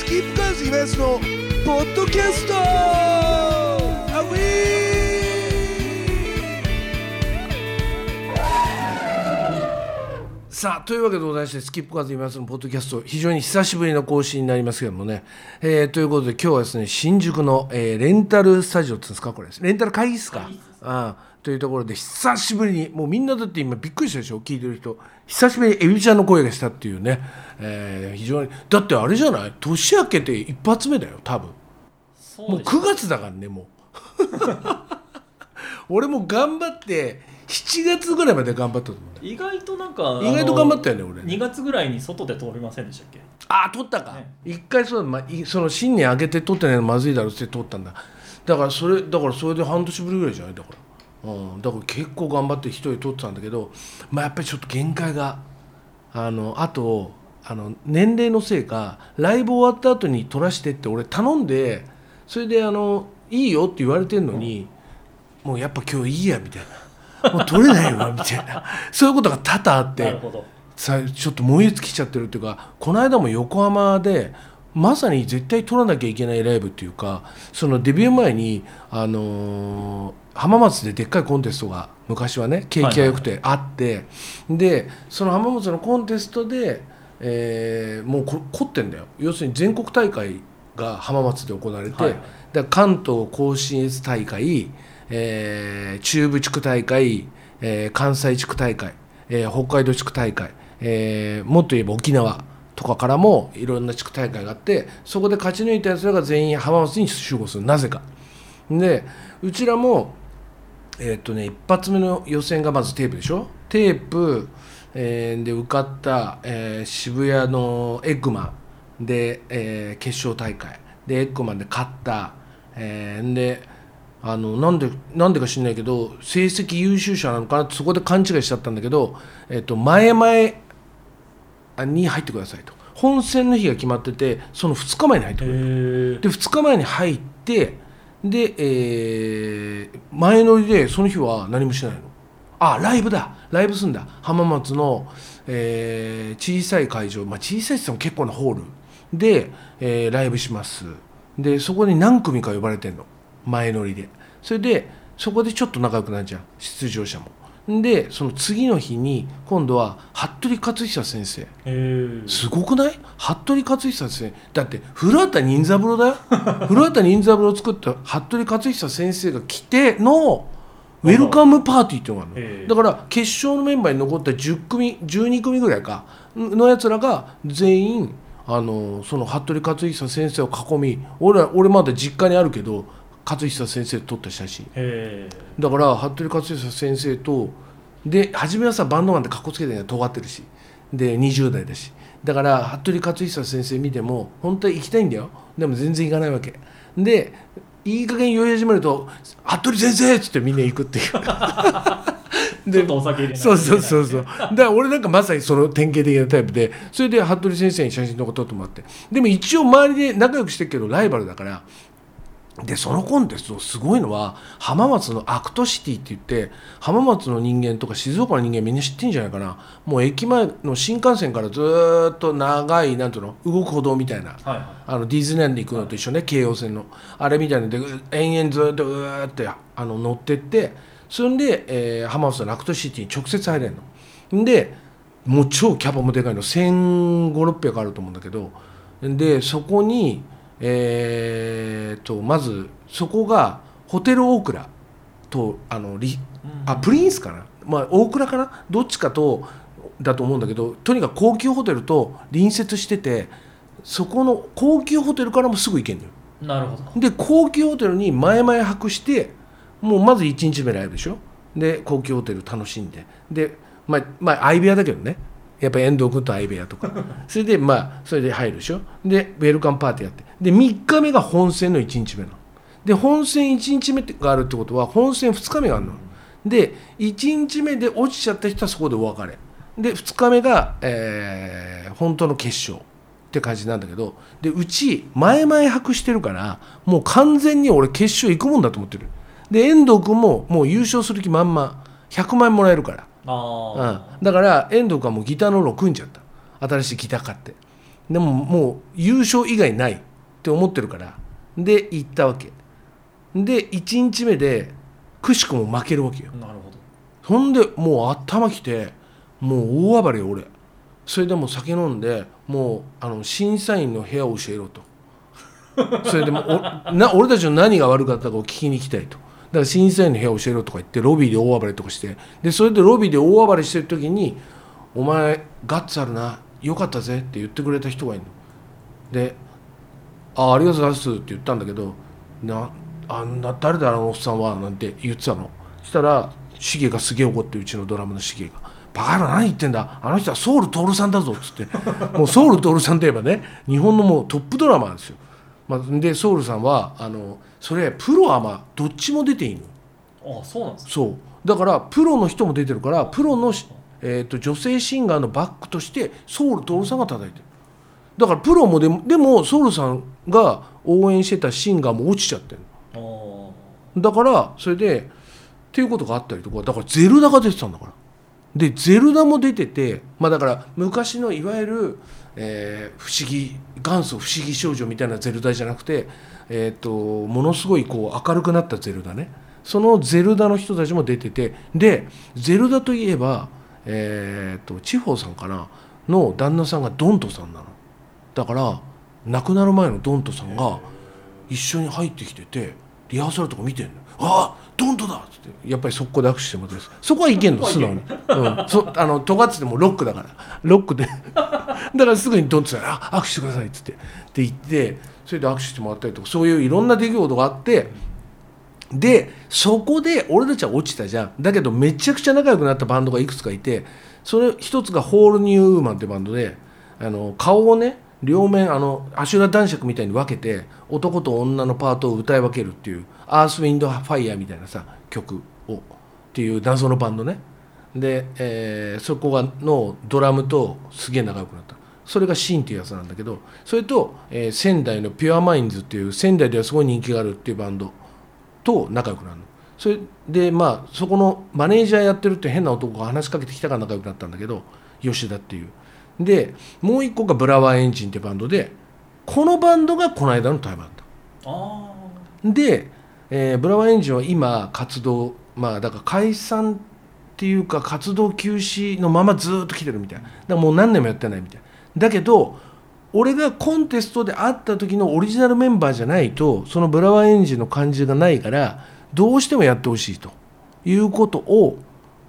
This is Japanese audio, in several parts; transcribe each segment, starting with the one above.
スキップカーズイベントのポッドキャスト。アウさあというわけでございましてスキップカーズイベントのポッドキャスト非常に久しぶりの更新になりますけどもね、えーということで今日はですね新宿の、えーレンタルスタジオっていうんですか？これレンタル会議室か。ああというところで久しぶりにもうみんなだって今びっくりしたでしょ？聞いてる人。久しぶりにエビちゃんの声がしたっていうね、えー非常に。だってあれじゃない？年明けて一発目だよ多分。もうそうです9月だからねもう。俺も頑張って7月ぐらいまで頑張ったと思うんだよ。意外となんか意外と頑張ったよね俺。ね2月ぐらいに外で通りませんでしたっけ？ああ取ったか、ね。一回そうだ、まあ、いその新年明けて取ってないのまずいだろうって取ったんだ。だからそれだからそれで半年ぶりぐらいじゃない？だから、うん、だから結構頑張って一人取ってたんだけどまあやっぱりちょっと限界があのあとあの年齢のせいかライブ終わった後に取らしてって俺頼んでそれであのいいよって言われてんのに、もうやっぱ今日いいやみたいな。もう取れないわみたいな。そういうことが多々あってさちょっと燃え尽きちゃってるっていうかこの間も横浜でまさに絶対撮らなきゃいけないライブっていうかそのデビュー前に、あのー浜松ででっかいコンテストが昔はね景気が良くてあって、でその浜松のコンテストで、えーもうこ凝ってんだよ。要するに全国大会が浜松で行われて、はい。だ関東甲信越大会、えー中部地区大会、えー関西地区大会、えー北海道地区大会、えーもっと言えば沖縄とかからもいろんな地区大会があってそこで勝ち抜いたやつらが全員浜松に集合する。なぜか。でうちらもえーっとね一発目の予選がまずテープでしょ？テープ、えーで受かった、えー渋谷のエッグマンで、えー決勝大会。でエッグマンで勝った、えーであのなんでなんでか知んないけど成績優秀者なのかな？ってそこで勘違いしちゃったんだけど、えーっと前々に入ってくださいと。本戦の日が決まっててその2日前に入ってくるへえで2日前に入ってで、えー前乗りでその日は何もしないの？あライブだ。ライブすんだ。浜松の、えー小さい会場、まあ、小さいっつっても結構なホール。で、えーライブします。でそこに何組か呼ばれてんの？前乗りで。それでそこでちょっと仲良くなるじゃん。出場者も。でその次の日に今度は服部克久先生。すごくない？服部克久先生。だって古畑任三郎だよ。古畑任三郎を作った服部克久先生が来てのウェルカムパーティーっていうのがあるの。だから決勝のメンバーに残った10組12組ぐらいかのやつらが全員あのその服部克久先生を囲み俺俺まだ実家にあるけど克久先生と撮った写真。だから服部克久先生とで初めはさバンドマンってかっこつけてね尖ってるし。で20代だし。だから服部克久先生見ても本当は行きたいんだよ。でも全然行かないわけ。でいい加減酔い始めると「服部先生!」っつってみんな行くっていう。ちょっとお酒入れないそうそうそうそう。だから俺なんかまさにその典型的なタイプでそれで服部先生に写真とか撮ってもらって。でも一応周りで仲良くしてるけどライバルだからでそのコンテストすごいのは浜松のアクトシティって言って浜松の人間とか静岡の人間みんな知ってんじゃないかな。もう駅前の新幹線からずーっと長いなんていうの動く歩道みたいな。はいはい。あのディズニーランド行くのと一緒ね。京葉線の。あれみたいなのでう延々ずっとうーってあの乗ってってそれで、えー浜松のアクトシティに直接入れるの。でもう超キャパもでかいの。1500600あると思うんだけど。でそこにえー、とまずそこがホテルオークラとあのリあプリンスかな、まあ、大倉かな？どっちかとだと思うんだけどとにかく高級ホテルと隣接しててそこの高級ホテルからもすぐ行けるのよ。なるほど。で高級ホテルに前々泊してもうまず1日目ライブでしょ？で高級ホテル楽しんで。でまあまあ相部屋だけどねやっぱ遠藤君と相部屋とか。それでまあそれで入るでしょ。でウェルカムパーティーやって。で3日目が本戦の1日目の。で本戦1日目があるってことは本戦2日目があるの。で1日目で落ちちゃった人はそこでお別れ。で2日目が、えー本当の決勝って感じなんだけど。でうち前々泊してるからもう完全に俺決勝行くもんだと思ってる。で遠藤君ももう優勝する気満々。100万円もらえるから。あうん、だから遠藤君はもうギターのロ組んじゃった新しいギター買ってでももう優勝以外ないって思ってるからで行ったわけで1日目でくしくも負けるわけよなるほどそんでもう頭きてもう大暴れよ俺それでもう酒飲んでもうあの審査員の部屋を教えろとそれでもな俺たちの何が悪かったかを聞きに行きたいとから審査員の部屋教えろとか言ってロビーで大暴れとかして。でそれでロビーで大暴れしてる時に「お前ガッツあるなよかったぜ」って言ってくれた人がいるの。で「あありがとうございます」って言ったんだけど「なあんな誰だあのおっさんは」なんて言ってたの。そしたらシゲがすげえ怒ってうちのドラムのシゲが「バカ野郎何言ってんだ。あの人はソウル徹さんだぞ」っつって。もうソウル徹さんといえばね日本のもうトップドラマーですよ、まあ、でソウルさんはあのそれプロアマどっちも出ていいの。あそうなんですか。そう。だからプロの人も出てるからプロのし、えー、と女性シンガーのバックとしてソウル徹さんが叩いてる。だからプロもでもでもソウルさんが応援してたシンガーも落ちちゃってるだからそれでっていうことがあったりとかだからゼルダが出てたんだからでゼルダも出ててまあだから昔のいわゆる、えー不思議元祖不思議少女みたいなゼルダじゃなくて、えー、とものすごいこう明るくなったゼルダね。そのゼルダの人たちも出ててでゼルダといえば、えー、と地方さんかな？の旦那さんがドントさんなの。だから亡くなる前のドントさんが一緒に入ってきててリハーサルとか見てんの「ああドントだ!」っつってやっぱり速攻で握手してもらってです。そこはいけんの素直に、うん、そあの尖っててもロックだから。ロックで。だからすぐにドントさんあ握手してください」っつって。って言ってそれで握手してもらったりとかそういういろんな出来事があってでそこで俺たちは落ちたじゃん。だけどめちゃくちゃ仲良くなったバンドがいくつかいてそれ一つがホールニューウーマンってバンドであの顔をね両面あのアシュラ男爵みたいに分けて男と女のパートを歌い分けるっていう「アースウィンドファイヤー」みたいなさ曲をっていう謎のバンドね。で、えーそこがのドラムとすげえ仲良くなった。それがシーンっていうやつなんだけどそれと、えー仙台のピュアマインズっていう仙台ではすごい人気があるっていうバンドと仲良くなるの。それでまあそこのマネージャーやってるって変な男が話しかけてきたから仲良くなったんだけど吉田っていう。でもう一個がブラワーエンジンってバンドでこのバンドがこの間の対バンだあで、えーブラワーエンジンは今活動まあだから解散っていうか活動休止のままずーっと来てるみたいな。だからもう何年もやってないみたいだけど俺がコンテストで会った時のオリジナルメンバーじゃないとそのブラワーエンジンの感じがないからどうしてもやってほしいと。いうことを、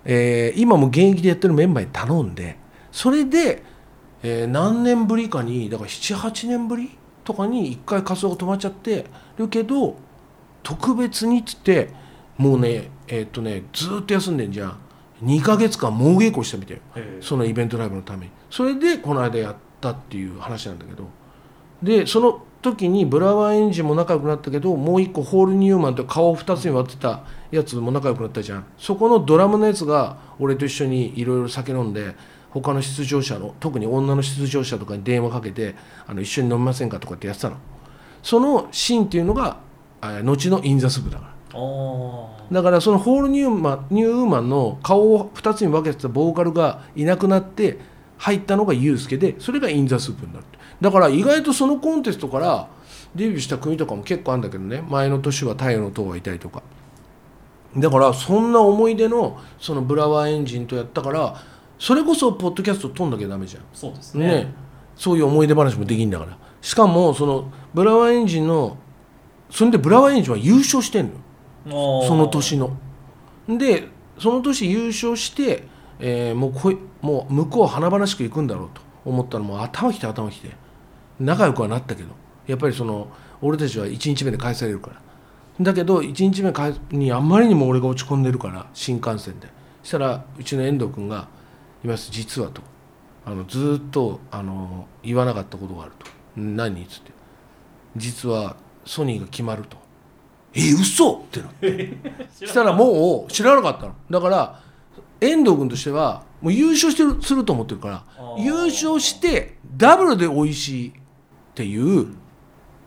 えー今も現役でやってるメンバーに頼んでそれで、えー何年ぶりかにだから78年ぶりとかに1回活動が止まっちゃってるけど特別にっつってもうねえーっとねずーっと休んでんじゃん。2ヶ月間猛稽古したみたいよ。あへえ。そのイベントライブのために。それでこの間やったっていう話なんだけど。でその時にブラワーエンジンも仲良くなったけどもう一個ホールニューマンと顔を2つに割ってたやつも仲良くなったじゃん。そこのドラムのやつが俺と一緒にいろいろ酒飲んで他の出場者の特に女の出場者とかに電話かけてあの一緒に飲みませんかとかってやってたの。そのシーンっていうのがあ後の IN THE SOUP だから。だからそのホールニューマンニューウーマンの顔を2つに分けてたボーカルがいなくなって入ったのがユースケでそれが IN THE SOUP になるだから意外とそのコンテストからデビューした組とかも結構あるんだけどね。前の年は太陽の塔がいたりとか。だからそんな思い出のそのブラワーエンジンとやったからそれこそポッドキャスト撮んなきゃダメじゃん。そうですね。ね。そういう思い出話もできんだから。しかもそのブラワーエンジンのそれでブラワーエンジンは優勝してんの。そその年の。でその年優勝して、えーもうこいもう向こう華々しく行くんだろうと思ったらもう頭きて頭きて。仲良くはなったけど。やっぱりその俺たちは1日目で返されるから。だけど1日目かにあんまりにも俺が落ち込んでるから新幹線で。そしたらうちの遠藤君が「います。実は」と。あのずーっとあの言わなかったことがあると「何?」っつって「実はソニーが決まる」と「え嘘！ってなって。したらもう知らなかったの。だから遠藤君としてはもう優勝してるすると思ってるから優勝してダブルで美味しいっていう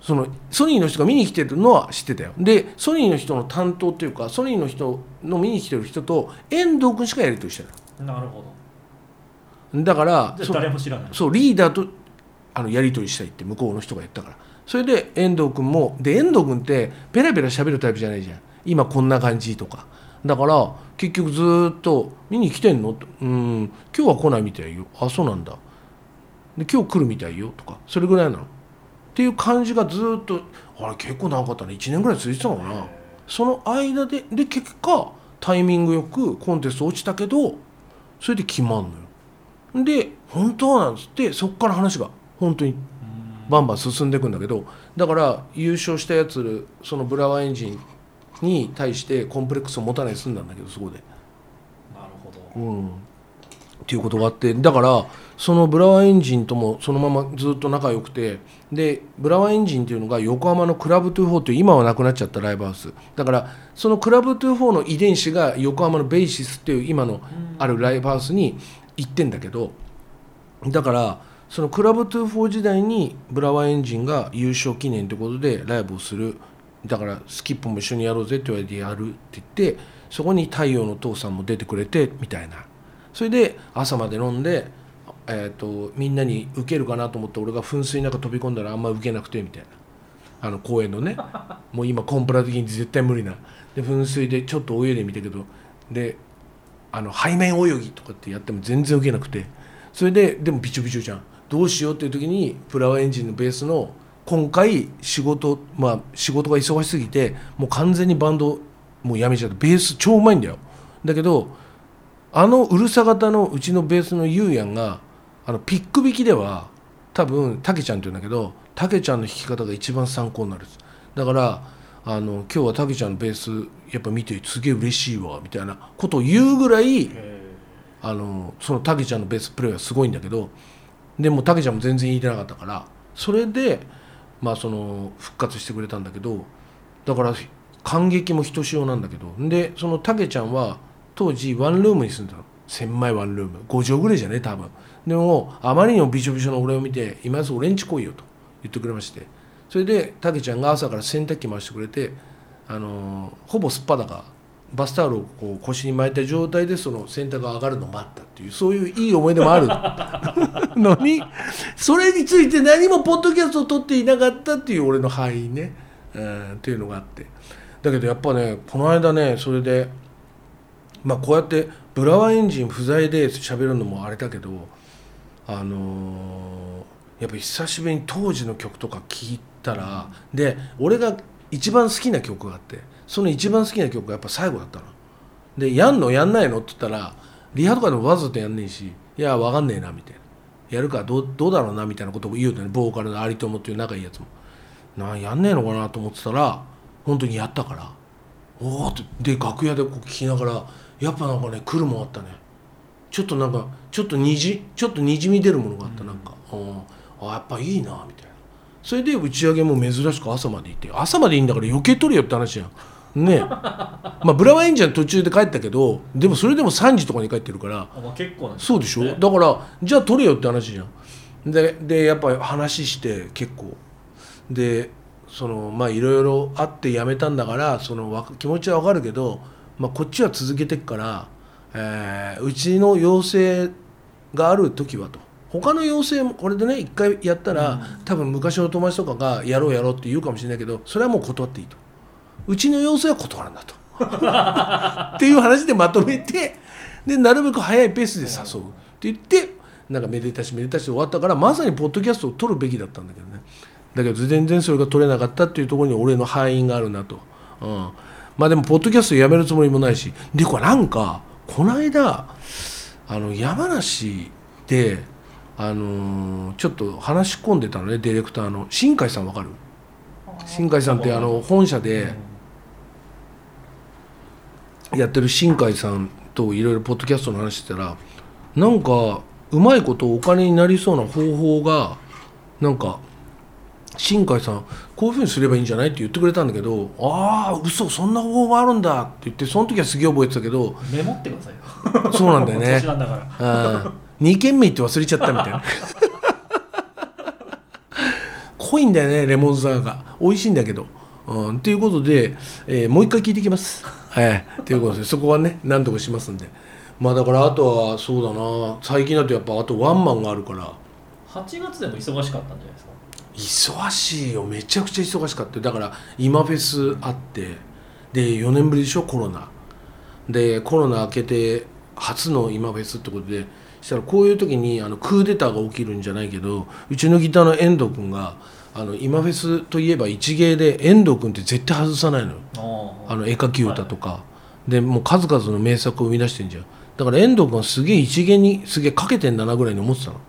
そのソニーの人が見に来てるのは知ってたよ。でソニーの人の担当っていうかソニーの人の見に来てる人と遠藤君しかやり取りしてない。なるほだから誰も知らない。そうリーダーとあのやり取りしたいって向こうの人が言ったから。それで遠藤君もで遠藤君ってペラペラ喋るタイプじゃないじゃん。今こんな感じとか。だから結局ずーっと「見に来てんの?」って「うん。今日は来ないみたいよ」「あそうなんだ」で「今日来るみたいよ」とか。それぐらいなの。っていう感じがずーっとあれ結構長かったね。1年ぐらい続いてたのかな。その間でで結果タイミングよくコンテスト落ちたけどそれで決まんのよで本当なんつってそっから話が本当にバンバン進んでいくんだけどだから優勝したやつそのブラワーエンジンに対してコンプレックスを持たないで済んだんだけどそこで。なるほど。うん、っていうことがあってだからそのブラワーエンジンともそのままずっと仲良くてでブラワーエンジンっていうのが横浜の CLUB24っていう今はなくなっちゃったライブハウス。だからその CLUB24の遺伝子が横浜の BAYSIS っていう今のあるライブハウスに行ってんだけどだからその CLUB24時代にブラワーエンジンが優勝記念ということでライブをする。だからスキップも一緒にやろうぜって言われてやるって言ってそこに太陽の父さんも出てくれてみたいな。それで朝まで飲んで、えー、とみんなに受けるかなと思って俺が噴水の中飛び込んだらあんま受けなくてみたいな。あの公園のね。もう今コンプラ的に絶対無理な。で噴水でちょっと泳いでみたけどであの背面泳ぎとかってやっても全然受けなくて。それででもびちょびちょじゃん。どうしようっていう時にフラワーエンジンのベースの今回仕事まあ仕事が忙しすぎてもう完全にバンドもうやめちゃった。ベース超うまいんだよ。だけどあのうるさ型のうちのベースのゆうやんがあのピック弾きでは多分たけちゃんって言うんだけどたけちゃんの弾き方が一番参考になるんです。だからあの今日はたけちゃんのベースやっぱ見てすげえ嬉しいわみたいなことを言うぐらいへあのそのたけちゃんのベースプレーはすごいんだけどでもたけちゃんも全然言いてなかったからそれでまあその復活してくれたんだけどだから感激もひとしおなんだけどでそのたけちゃんは当時ワンルームに住んでたの。狭いワンルーム。5畳ぐらいじゃね多分。でもあまりにもびしょびしょの俺を見て今やつ俺んち来いよと言ってくれましてそれでたけちゃんが朝から洗濯機回してくれてあのほぼすっぱだかバスタオルをこう腰に巻いた状態でその洗濯が上がるのを待ったっていうそういういい思い出もある。のにそれについて何もポッドキャストを撮っていなかったっていう俺の敗因ね、うん、っていうのがあって。だけどやっぱねこの間ねそれでまあこうやってブラワーエンジン不在で喋るのもあれだけどあのーやっぱ久しぶりに当時の曲とか聴いたら、で俺が一番好きな曲があってその一番好きな曲がやっぱ最後だったの。でやんの？やんないの？って言ったらリハとかでもわざとやんねえしいやわかんねえなみたいな。やるかどうどうだろうなみたいなことを言うとねボーカルの有友っていう仲いいやつも。なやんねえのかなと思ってたら本当にやったからおおってで楽屋でこう聞きながらやっぱなんかね来るもんあったね。ちょっとなんかちょっと虹ちょっとにじみ出るものがあった、なんか、うん、あやっぱいいなみたいな。それで打ち上げも珍しく朝まで行って朝までいいんだから余計取れよって話じゃん。ねえ。まあブラワーエンジンは途中で帰ったけどでもそれでも3時とかに帰ってるからあまあ、結構なんですそうでしょ？ねだからじゃあ取れよって話じゃん。ででやっぱり話して結構。でそのまあいろいろあって辞めたんだからその気持ちは分かるけど、まあ、こっちは続けてっから、えーうちの要請がある時はと他の要請もこれでね一回やったら、多分昔の友達とかがやろうやろうって言うかもしれないけどそれはもう断っていいと。うちの要請は断るんだと。っていう話でまとめてでなるべく早いペースで誘う。って言ってなんかめでたしめでたしで終わったからまさにポッドキャストを撮るべきだったんだけどね。だけど全然それが撮れなかったっていうところに俺の敗因があるなと、うん、まあでもポッドキャストやめるつもりもないし。でこれなんかこの間あの山梨であのーちょっと話し込んでたのねディレクターの。新海さんわかる？新海さんってあの本社でやってる新海さんといろいろポッドキャストの話してたらなんかうまいことお金になりそうな方法がなんか新海さんこういうふうにすればいいんじゃないって言ってくれたんだけどああ嘘そんな方法があるんだって言ってその時はすげえ覚えてたけどメモってくださいよ。そうなんだよね。年なんだから。うん2軒目行って忘れちゃったみたいな。濃いんだよねレモンサワーが。美味しいんだけど。うんということで、えーもう一回聞いてきます。はいということでそこはね何とかしますんで。まあだからあとはそうだな。最近だとやっぱあとワンマンがあるから。8月でも忙しかったんじゃないですか？忙しいよ。めちゃくちゃ忙しかったよ。だから今フェスあって。で4年ぶりでしょ？コロナ。でコロナ明けて初の今フェスってことでしたらこういう時にあのクーデターが起きるんじゃないけどうちのギターの遠藤君があの今フェスといえば一芸で遠藤君って絶対外さないのよ。ああの絵描き歌とか、でもう数々の名作を生み出してんじゃん。だから遠藤君はすげえ一芸にすげえかけてんだなぐらいに思ってたの。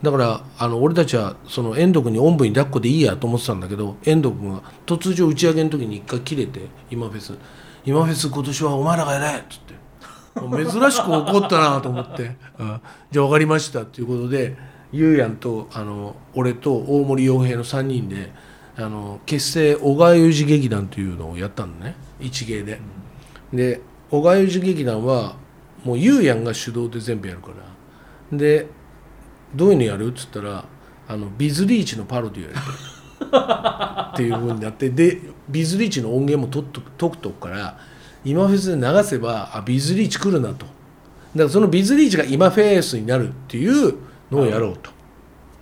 だからあの俺たちはその遠藤君におんぶに抱っこでいいやと思ってたんだけど遠藤君が突如打ち上げの時に一回切れて今フェス「今フェス今年はお前らがやれ!」っつって珍しく怒ったなと思って「じゃあ分かりました」っていうことでゆうやんとあの俺と大森洋平の3人であの結成小川裕二劇団というのをやったのね。一芸で。で小川裕二劇団はもうゆうやんが主導で全部やるから。でどういうのやるっつったらあのビズリーチのパロディをやりたいっていうふうになってでビズリーチの音源も取っと解くとくから今フェスで流せばあビズリーチ来るなと。だからそのビズリーチが今フェスになるっていうのをやろうと、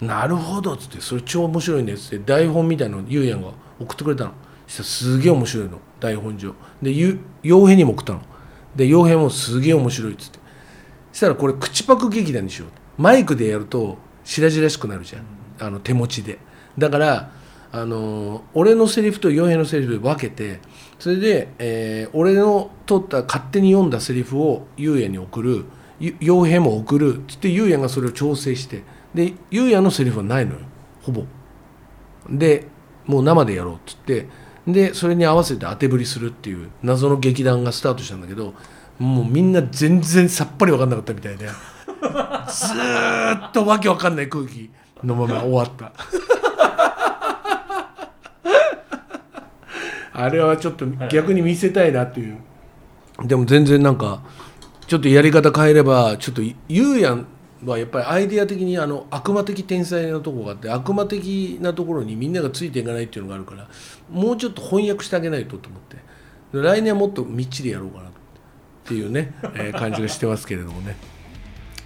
なるほどっつってそれ超面白いねっつって台本みたいなのゆうやんが送ってくれたの。したらすげえ面白いの台本上。で傭兵にも送ったの。で傭兵もすげえ面白いっつって。そしたらこれ口パク劇団にしようマイクでやると白々しくなるじゃん。あの手持ちで。だからあの俺のセリフと傭兵のセリフで分けてそれで、えー俺の取った勝手に読んだセリフをゆうやに送る傭兵も送るつってゆうやがそれを調整してでゆうやのセリフはないのよ。ほぼ。でもう生でやろうっつってでそれに合わせて当て振りするっていう謎の劇団がスタートしたんだけどもうみんな全然さっぱり分かんなかったみたいでずーっとわけわかんない空気のまま終わった。あれはちょっと逆に見せたいなっていう。でも全然なんかちょっとやり方変えればちょっとゆうやんはやっぱりアイデア的にあの悪魔的天才なところがあって悪魔的なところにみんながついていかないっていうのがあるからもうちょっと翻訳してあげないとと思って。で来年はもっとみっちりやろうかなっていうね、えー感じがしてますけれどもね。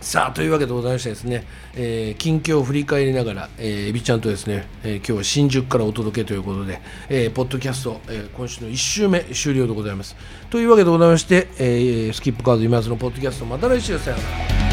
さあというわけでございましてですね、えー近況を振り返りながら、えーエビちゃんとですね、えー今日は新宿からお届けということで、えーポッドキャスト、えー今週の1週目終了でございます。というわけでございまして、えースキップカード今津のポッドキャストまた来週さよなら。